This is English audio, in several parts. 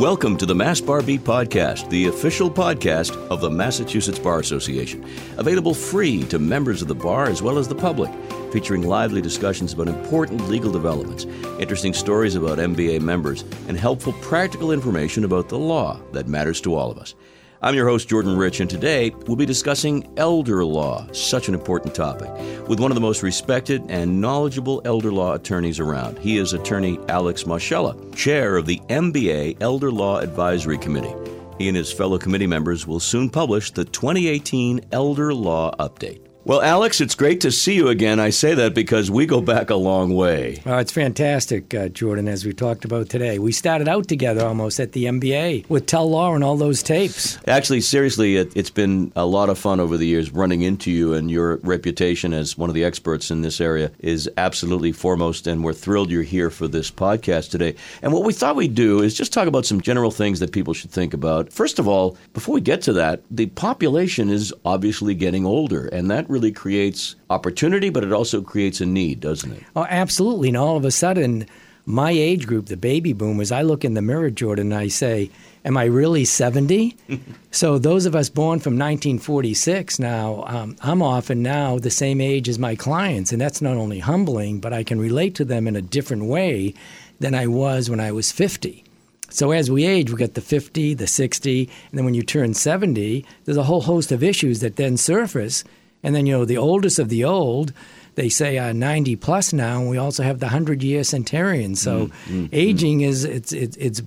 Welcome to the Mass Bar Beat Podcast, the official podcast of the Massachusetts Bar Association. Available free to members of the bar as well as the public, featuring lively discussions about important legal developments, interesting stories about MBA members, and helpful practical information about the law that matters to all of us. I'm your host, Jordan Rich, and today we'll be discussing elder law, such an important topic, with one of the most respected and knowledgeable elder law attorneys around. He is attorney Alex Moschella, chair of the MBA Elder Law Advisory Committee. He and his fellow committee members will soon publish the 2018 Elder Law Update. Well, Alex, it's great to see you again. I say that because we go back a long way. Oh, it's fantastic, uh, Jordan, as we talked about today. We started out together almost at the MBA with Tell Law and all those tapes. Actually, seriously, it, has been a lot of fun over the years running into you, and your reputation as one of the experts in this area is absolutely foremost, and we're thrilled you're here for this podcast today. And what we thought we'd do is just talk about some general things that people should think about. First of all, before we get to that, the population is obviously getting older, and that really creates opportunity, but it also creates a need, doesn't it? Oh, absolutely. And all of a sudden, my age group, the baby boomers, I look in the mirror, Jordan, and I say, Am I really 70? so, those of us born from 1946 now, um, I'm often now the same age as my clients. And that's not only humbling, but I can relate to them in a different way than I was when I was 50. So as we age, we get the 50, the 60, and then when you turn 70, there's a whole host of issues that then surface. And then, you know, the oldest of the old, they say are 90 plus now, and we also have the 100 year centenarian. So mm, mm, aging mm. is, it's, it's, it's,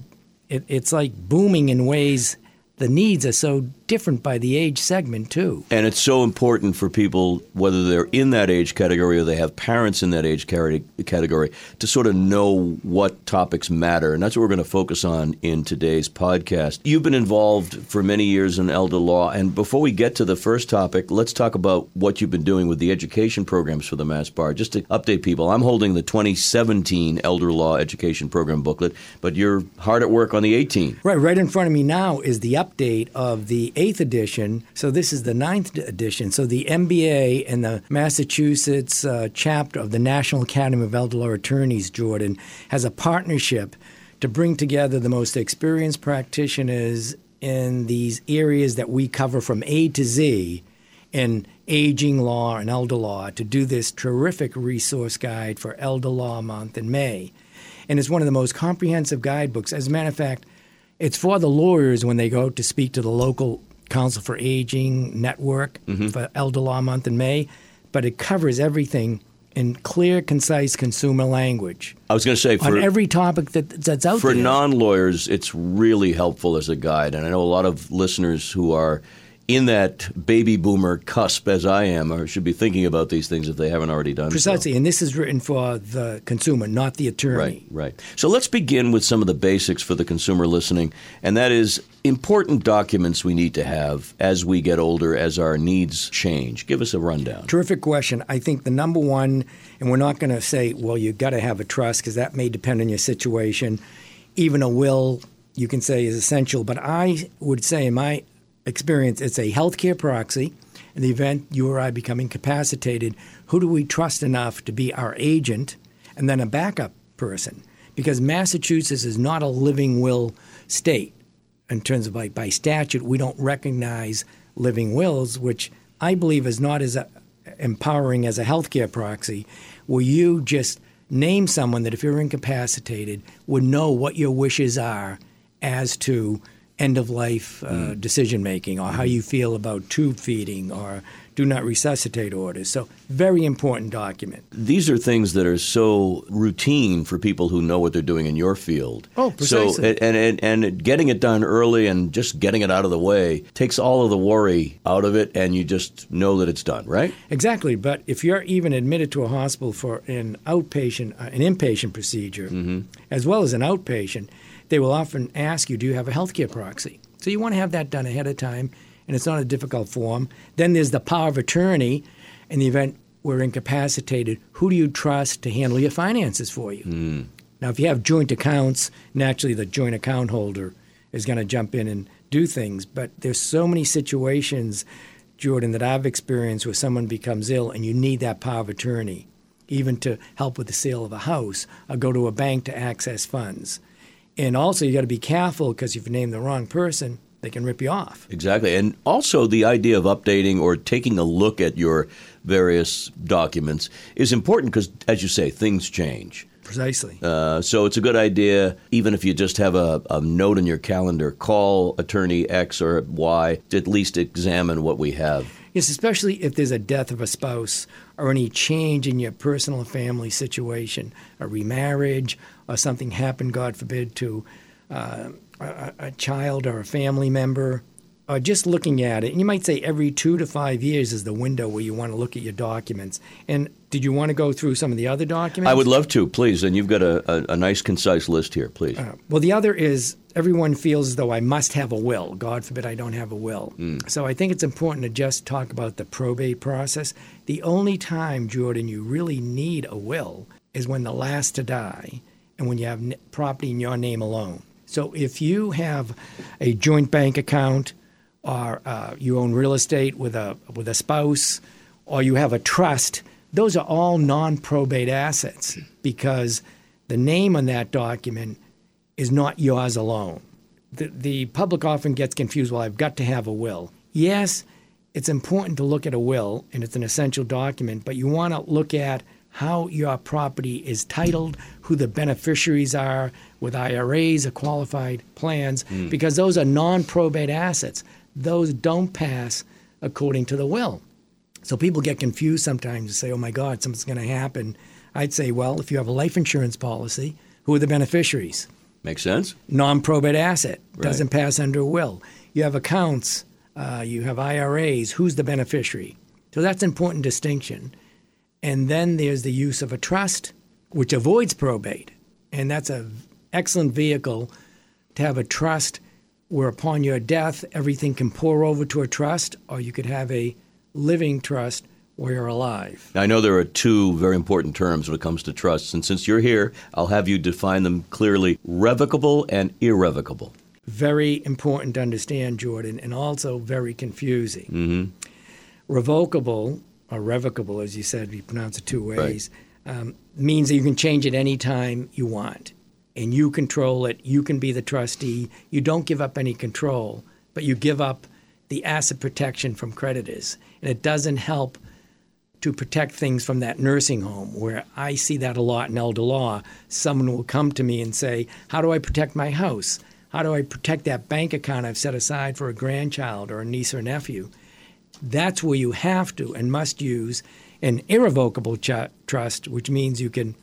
it, it's like booming in ways the needs are so different by the age segment too. And it's so important for people, whether they're in that age category or they have parents in that age category, to sort of know what topics matter. And that's what we're going to focus on in today's podcast. You've been involved for many years in elder law. And before we get to the first topic, let's talk about what you've been doing with the education programs for the Mass Bar. Just to update people, I'm holding the 2017 Elder Law Education Program booklet, but you're hard at work on the 18. Right, right in front of me now is the update of the eighth edition. So this is the ninth edition. So the MBA and the Massachusetts uh, chapter of the National Academy of Elder Law Attorneys, Jordan, has a partnership to bring together the most experienced practitioners in these areas that we cover from A to Z in aging law and elder law to do this terrific resource guide for Elder Law Month in May. And it's one of the most comprehensive guidebooks. As a matter of fact, it's for the lawyers when they go to speak to the local Council for Aging network mm-hmm. for Elder Law Month in May, but it covers everything in clear, concise consumer language. I was going to say for, on every topic that, that's out for there. For non-lawyers, it's really helpful as a guide, and I know a lot of listeners who are in that baby boomer cusp as I am or should be thinking about these things if they haven't already done Precisely. So. And this is written for the consumer, not the attorney. Right, right. So let's begin with some of the basics for the consumer listening, and that is important documents we need to have as we get older, as our needs change. Give us a rundown. Terrific question. I think the number one, and we're not going to say, well, you've got to have a trust because that may depend on your situation. Even a will, you can say, is essential. But I would say, in my experience, it's a healthcare proxy. In the event you or I become incapacitated, who do we trust enough to be our agent and then a backup person? Because Massachusetts is not a living will state in terms of like by statute, we don't recognize living wills, which I believe is not as a, empowering as a healthcare proxy, where you just name someone that if you're incapacitated would know what your wishes are as to end of life uh, mm. decision making or how you feel about tube feeding or do not resuscitate orders. So, very important document. These are things that are so routine for people who know what they're doing in your field. Oh, precisely. So, and, and, and getting it done early and just getting it out of the way takes all of the worry out of it, and you just know that it's done, right? Exactly. But if you're even admitted to a hospital for an outpatient, uh, an inpatient procedure, mm-hmm. as well as an outpatient, they will often ask you, do you have a healthcare proxy? So you want to have that done ahead of time, and it's not a difficult form. Then there's the power of attorney. In the event we're incapacitated, who do you trust to handle your finances for you? Mm. Now, if you have joint accounts, naturally the joint account holder is going to jump in and do things. But there's so many situations, Jordan, that I've experienced where someone becomes ill and you need that power of attorney, even to help with the sale of a house or go to a bank to access funds. And also, you got to be careful because if you name the wrong person, they can rip you off. Exactly. And also, the idea of updating or taking a look at your various documents is important because, as you say, things change. Precisely. Uh, so it's a good idea, even if you just have a, a note in your calendar, call attorney X or Y to at least examine what we have. Yes, especially if there's a death of a spouse or any change in your personal or family situation, a remarriage, or something happened, God forbid, to uh, a, a child or a family member, or just looking at it. And you might say every two to five years is the window where you want to look at your documents. And did you want to go through some of the other documents? I would love to, please. And you've got a, a, a nice, concise list here, please. Uh, well, the other is everyone feels as though I must have a will. God forbid I don't have a will. Mm. So I think it's important to just talk about the probate process. The only time, Jordan, you really need a will is when the last to die and when you have n- property in your name alone. So if you have a joint bank account or uh, you own real estate with a with a spouse or you have a trust, those are all non-probate assets because the name on that document is not yours alone. The, the public often gets confused. Well, I've got to have a will. Yes, it's important to look at a will, and it's an essential document, but you want to look at how your property is titled, who the beneficiaries are with IRAs or qualified plans, hmm. because those are non probate assets. Those don't pass according to the will. So people get confused sometimes and say, oh my God, something's going to happen. I'd say, well, if you have a life insurance policy, who are the beneficiaries? Makes sense? Non probate asset, Right. doesn't pass under a will. You have accounts, uh, you have IRAs, who's the beneficiary? So that's an important distinction. And then there's the use of a trust, which avoids probate. And that's an excellent vehicle to have a trust where upon your death, everything can pour over to a trust, or you could have a living trust where you're alive. I know there are two very important terms when it comes to trusts, and since you're here, I'll have you define them clearly revocable and irrevocable. Very important to understand, Jordan, and also very confusing. Revocable, or revocable, as you said, we pronounce it two ways, um, means that you can change it any time you want. And you control it. You can be the trustee. You don't give up any control, but you give up the asset protection from creditors. And it doesn't help to protect things from that nursing home where I see that a lot in elder law. Someone will come to me and say, How do I protect my house? How do I protect that bank account I've set aside for a grandchild or a niece or nephew? That's where you have to and must use an irrevocable ch- trust, which means you can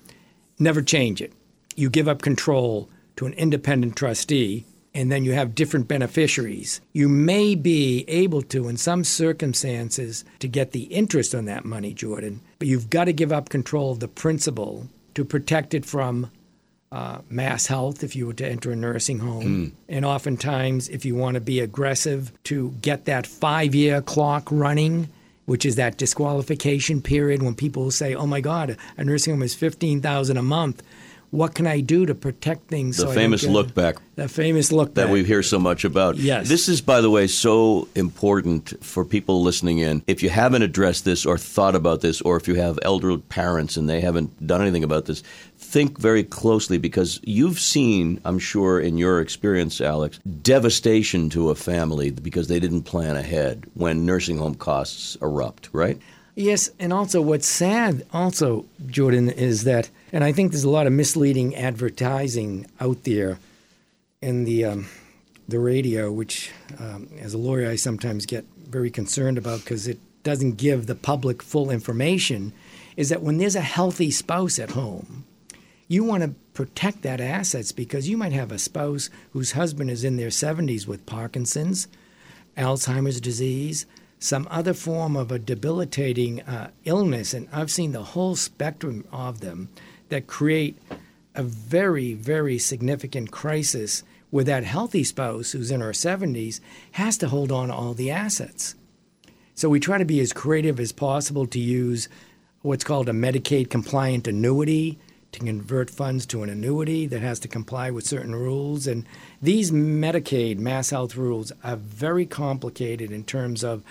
never change it. You give up control to an independent trustee, and then you have different beneficiaries. You may be able to, in some circumstances, to get the interest on that money, Jordan, but you've got to give up control of the principal to protect it from uh, MassHealth if you were to enter a nursing home. And oftentimes, if you want to be aggressive to get that five year clock running, which is that disqualification period when people will say, oh my God, a nursing home is 15000 a month. What can I do to protect things? The so famous look back The famous look back. that we hear so much about. Yes. This is, by the way, so important for people listening in. If you haven't addressed this or thought about this, or if you have elder parents and they haven't done anything about this, think very closely because you've seen, I'm sure, in your experience, Alex, devastation to a family because they didn't plan ahead when nursing home costs erupt, right? Yes, and also what's sad, also, Jordan, is that, and I think there's a lot of misleading advertising out there in the um, the radio, which, um, as a lawyer, I sometimes get very concerned about because it doesn't give the public full information. Is that when there's a healthy spouse at home, you want to protect that assets because you might have a spouse whose husband is in their 70s with Parkinson's, Alzheimer's disease, some other form of a debilitating uh, illness, and I've seen the whole spectrum of them that create a very, very significant crisis where that healthy spouse who's in her 70s has to hold on to all the assets. So we try to be as creative as possible to use what's called a Medicaid compliant annuity to convert funds to an annuity that has to comply with certain rules. And these Medicaid MassHealth rules are very complicated in terms of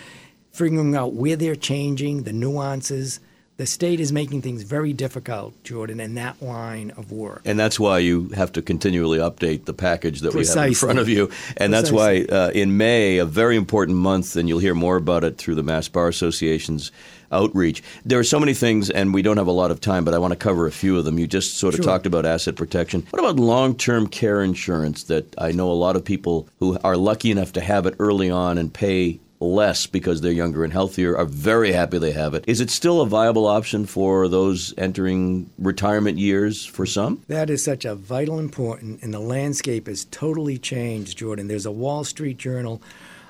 figuring out where they're changing, the nuances, The state is making things very difficult, Jordan, in that line of work. And that's why you have to continually update the package that Precisely. we have in front of you. And that's why uh, in May, a very important month, and you'll hear more about it through the Mass Bar Association's outreach. There are so many things, and we don't have a lot of time, but I want to cover a few of them. You just sort of Sure. talked about asset protection. What about long term care insurance that I know a lot of people who are lucky enough to have it early on and pay less because they're younger and healthier are very happy they have it. Is it still a viable option for those entering retirement years for some? That is such a vital important, and the landscape has totally changed, Jordan. There's a Wall Street Journal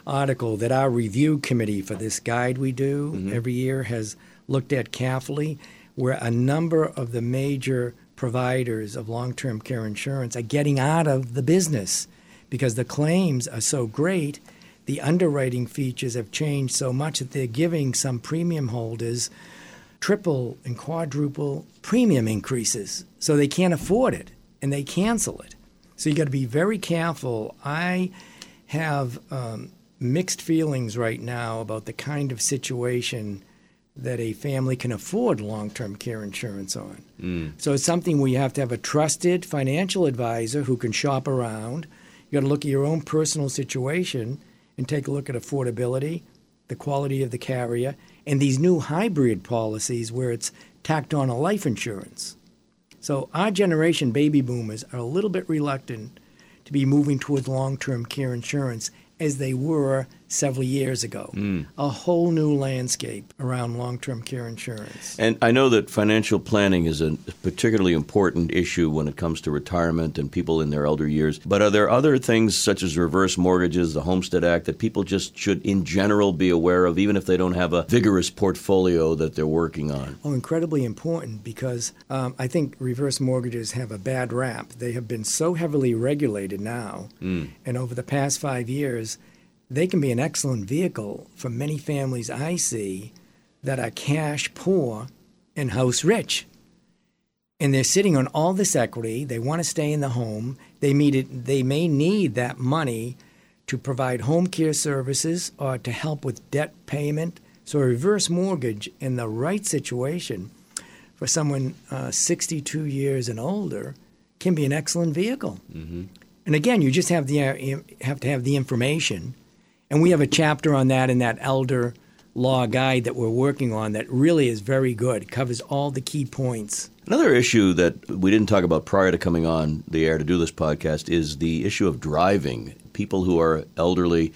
article that our review committee for this guide we do mm-hmm. every year has looked at carefully, where a number of the major providers of long term care insurance are getting out of the business because the claims are so great. The underwriting features have changed so much that they're giving some premium holders triple and quadruple premium increases. So they can't afford it and they cancel it. So you got to be very careful. I have um, mixed feelings right now about the kind of situation that a family can afford long term care insurance on. So it's something where you have to have a trusted financial advisor who can shop around. You got to look at your own personal situation and take a look at affordability, the quality of the carrier, and these new hybrid policies where it's tacked on a life insurance. So our generation, baby boomers, are a little bit reluctant to be moving towards long-term care insurance as they were several years ago. A whole new landscape around long-term care insurance. And I know that financial planning is a particularly important issue when it comes to retirement and people in their elder years. But are there other things such as reverse mortgages, the Homestead Act, that people just should in general be aware of, even if they don't have a vigorous portfolio that they're working on? Oh, incredibly important because um, I think reverse mortgages have a bad rap. They have been so heavily regulated now, and over the past five years, they can be an excellent vehicle for many families I see that are cash poor and house rich. And they're sitting on all this equity. They want to stay in the home. They need it. They may need that money to provide home care services or to help with debt payment. So a reverse mortgage in the right situation for someone uh, 62 years and older can be an excellent vehicle. And again, you just have the uh, have to have the information, and we have a chapter on that in that elder law guide that we're working on that really is very good. It covers all the key points. Another issue that we didn't talk about prior to coming on the air to do this podcast is the issue of driving. People who are elderly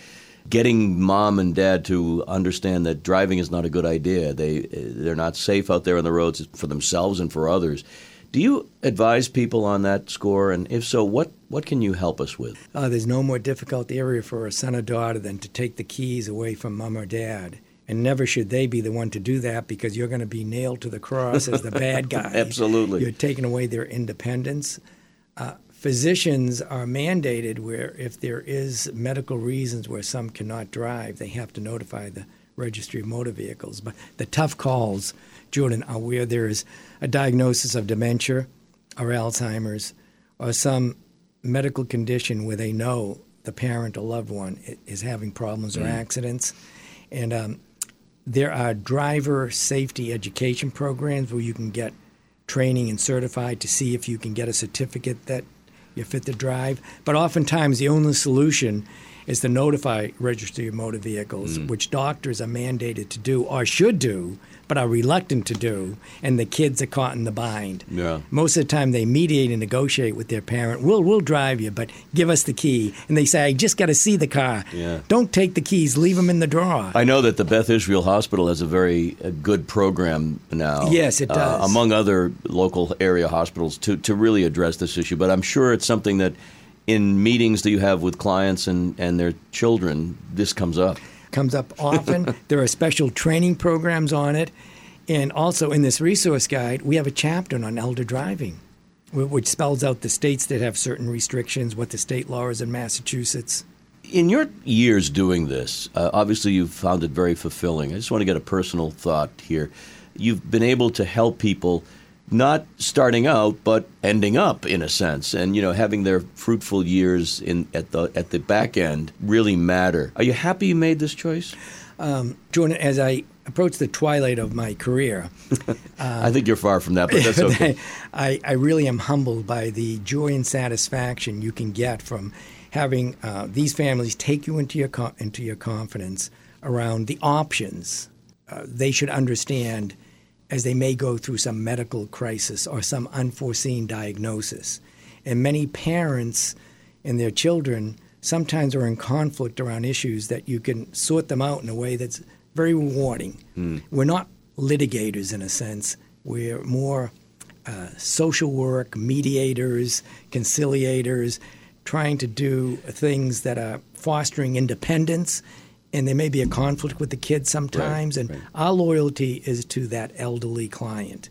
getting mom and dad to understand that driving is not a good idea. They they're not safe out there on the roads for themselves and for others. Do you advise people on that score? And if so, what, what can you help us with? Uh, there's no more difficult area for a son or daughter than to take the keys away from mom or dad. And never should they be the one to do that because you're going to be nailed to the cross as the bad guy. Absolutely. You're taking away their independence. Uh, physicians are mandated where if there is medical reasons where some cannot drive, they have to notify the registry of motor vehicles. But the tough calls, Jordan, are where there is a diagnosis of dementia or Alzheimer's or some medical condition where they know the parent or loved one is having problems or accidents. And um, there are driver safety education programs where you can get training and certified to see if you can get a certificate that you're fit to drive. But oftentimes, the only solution is to notify registry of motor vehicles, which doctors are mandated to do or should do, but are reluctant to do, and the kids are caught in the bind. Yeah. Most of the time, they mediate and negotiate with their parent. We'll we'll drive you, but give us the key. And they say, I just got to see the car. Yeah. Don't take the keys. Leave them in the drawer. I know that the Beth Israel Hospital has a very uh, good program now. Yes, it uh, does. among other local area hospitals to, to really address this issue. But I'm sure it's something that in meetings that you have with clients and, and their children, this comes up. Comes up often. there are special training programs on it. And also in this resource guide, we have a chapter on elder driving, which spells out the states that have certain restrictions, what the state law is in Massachusetts. In your years doing this, uh, obviously you've found it very fulfilling. I just want to get a personal thought here. You've been able to help people not starting out but ending up in a sense and you know having their fruitful years in at the at the back end really matter. Are you happy you made this choice? Jordan, as I approach the twilight of my career, I think you're far from that, but that's okay. I, I really am humbled by the joy and satisfaction you can get from having uh, these families take you into your co- into your confidence around the options uh, they should understand as they may go through some medical crisis or some unforeseen diagnosis. And many parents and their children sometimes are in conflict around issues that you can sort them out in a way that's very rewarding. Hmm. We're not litigators in a sense. We're more uh, social work, mediators, conciliators, trying to do things that are fostering independence. And there may be a conflict with the kids sometimes. and right. our loyalty is to that elderly client,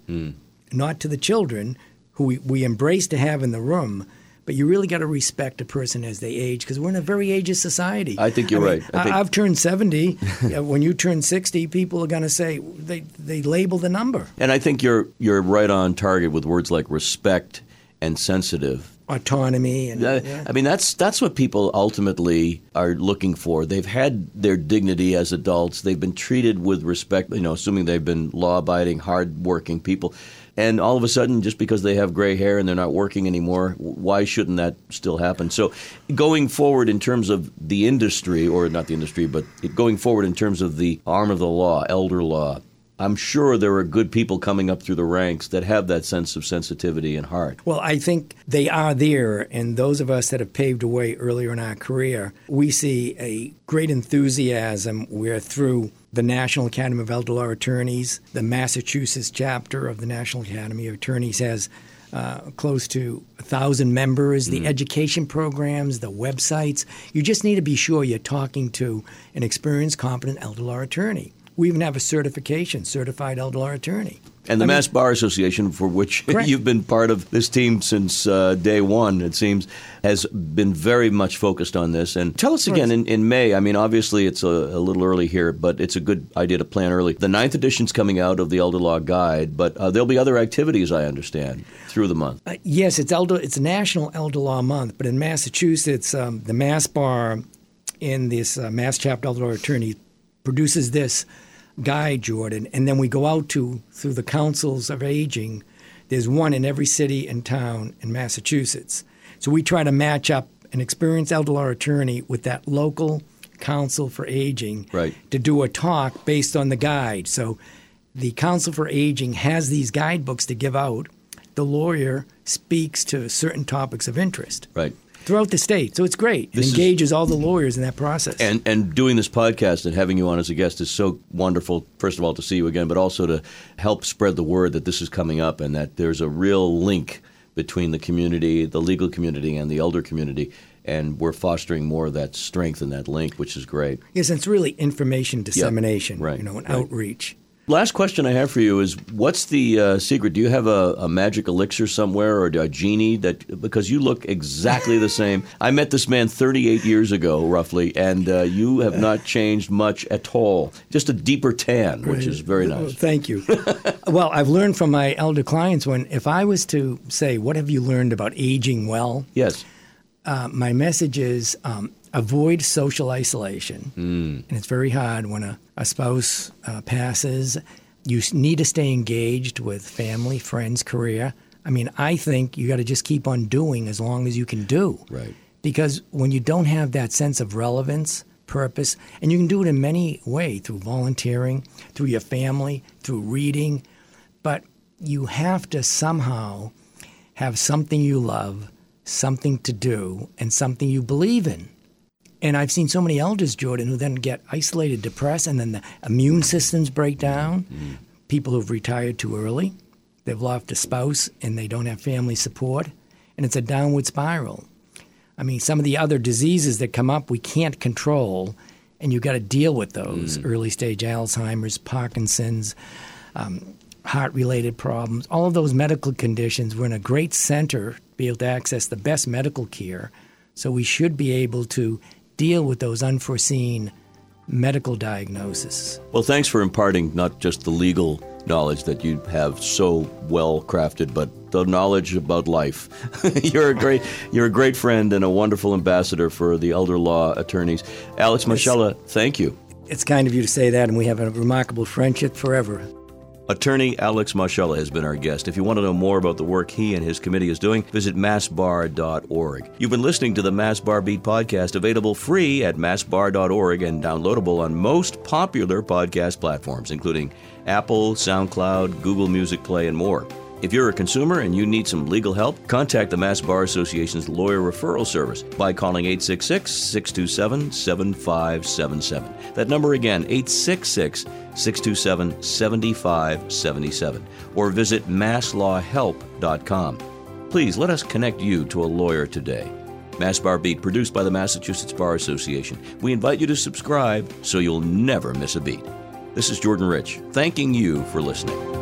not to the children who we, we embrace to have in the room. But you really got to respect a person as they age because we're in a very ageist society. I think you're mean, right. I I've turned 70. Uh, when you turn 60, people are going to say, they, they label the number. And I think you're you're right on target with words like respect and sensitive. Autonomy and Uh, yeah. I mean, that's that's what people ultimately are looking for. They've had their dignity as adults. They've been treated with respect. You know, assuming they've been law-abiding, hard-working people. And all of a sudden, just because they have gray hair and they're not working anymore, why shouldn't that still happen? So, going forward in terms of the industry, or not the industry, but going forward in terms of the arm of the law, elder law, I'm sure there are good people coming up through the ranks that have that sense of sensitivity and heart. Well, I think they are there, and those of us that have paved a way earlier in our career, we see a great enthusiasm where through the National Academy of Elder Law Attorneys, the Massachusetts chapter of the National Academy of Attorneys has uh, close to a thousand members, the education programs, the websites. You just need to be sure you're talking to an experienced, competent elder law attorney. We even have a certification, certified elder law attorney. And the I mean- Mass Bar Association, for which Correct. you've been part of this team since uh, day one, it seems, has been very much focused on this. And tell us again, in, in May, I mean, obviously it's a, a little early here, but it's a good idea to plan early. The ninth edition's coming out of the Elder Law Guide, but uh, there'll be other activities, I understand, through the month. Uh, yes, it's elder. It's National Elder Law Month, but in Massachusetts, um, the Mass Bar in this uh, Mass Chapter Elder Law Attorney produces this guide, Jordan, and then we go out to through the councils of aging. There's one in every city and town in Massachusetts. So we try to match up an experienced elder law attorney with that local council for aging Right. to do a talk based on the guide. So the Council for Aging has these guidebooks to give out. The lawyer speaks to certain topics of interest Right. Throughout the state. So it's great. It This is- engages all the lawyers in that process. And and doing this podcast and having you on as a guest is so wonderful. First of all, to see you again, but also to help spread the word that this is coming up and that there's a real link between the community, the legal community, and the elder community. And we're fostering more of that strength and that link, which is great. yes, it's really information dissemination, right, you know, and right. outreach. Last question I have for you is: What's the uh, secret? Do you have a, a magic elixir somewhere, or a genie that? Because you look exactly the same. I met this man 38 years ago, roughly, and uh, you have not changed much at all. Just a deeper tan, which is very Well, nice. thank you. well, I've learned from my elder clients when if I was to say, "What have you learned about aging well?" Yes. uh, my message is um, avoid social isolation. Mm. And it's very hard when a, a spouse uh, passes. You need to stay engaged with family, friends, career. I mean, I think you got to just keep on doing as long as you can do. Right. Because when you don't have that sense of relevance, purpose, and you can do it in many ways through volunteering, through your family, through reading, but you have to somehow have something you love, something to do, and something you believe in. And I've seen so many elders, Jordan, who then get isolated, depressed, and then the immune systems break down. People who've retired too early, they've lost a spouse, and they don't have family support, and it's a downward spiral. I mean, some of the other diseases that come up we can't control, and you've got to deal with those early stage Alzheimer's, Parkinson's, um, heart related problems, all of those medical conditions. We're in a great center to be able to access the best medical care. So we should be able to deal with those unforeseen medical diagnoses. Well, thanks for imparting not just the legal knowledge that you have so well crafted, but the knowledge about life. you're a great, you're a great friend and a wonderful ambassador for the elder law attorneys. Alex Moschella, thank you. it's kind of you to say that, and we have a remarkable friendship forever. Attorney Alex Moschella has been our guest. If you want to know more about the work he and his committee is doing, visit massbar.org. You've been listening to the Mass Bar Beat podcast, available free at massbar.org and downloadable on most popular podcast platforms, including Apple, SoundCloud, Google Music Play, and more. If you're a consumer and you need some legal help, contact the Mass Bar Association's lawyer referral service by calling 866 627 7577. That number again, 866 627 7577. Or visit masslawhelp.com. Please let us connect you to a lawyer today. Mass Bar Beat, produced by the Massachusetts Bar Association. We invite you to subscribe so you'll never miss a beat. This is Jordan Rich, thanking you for listening.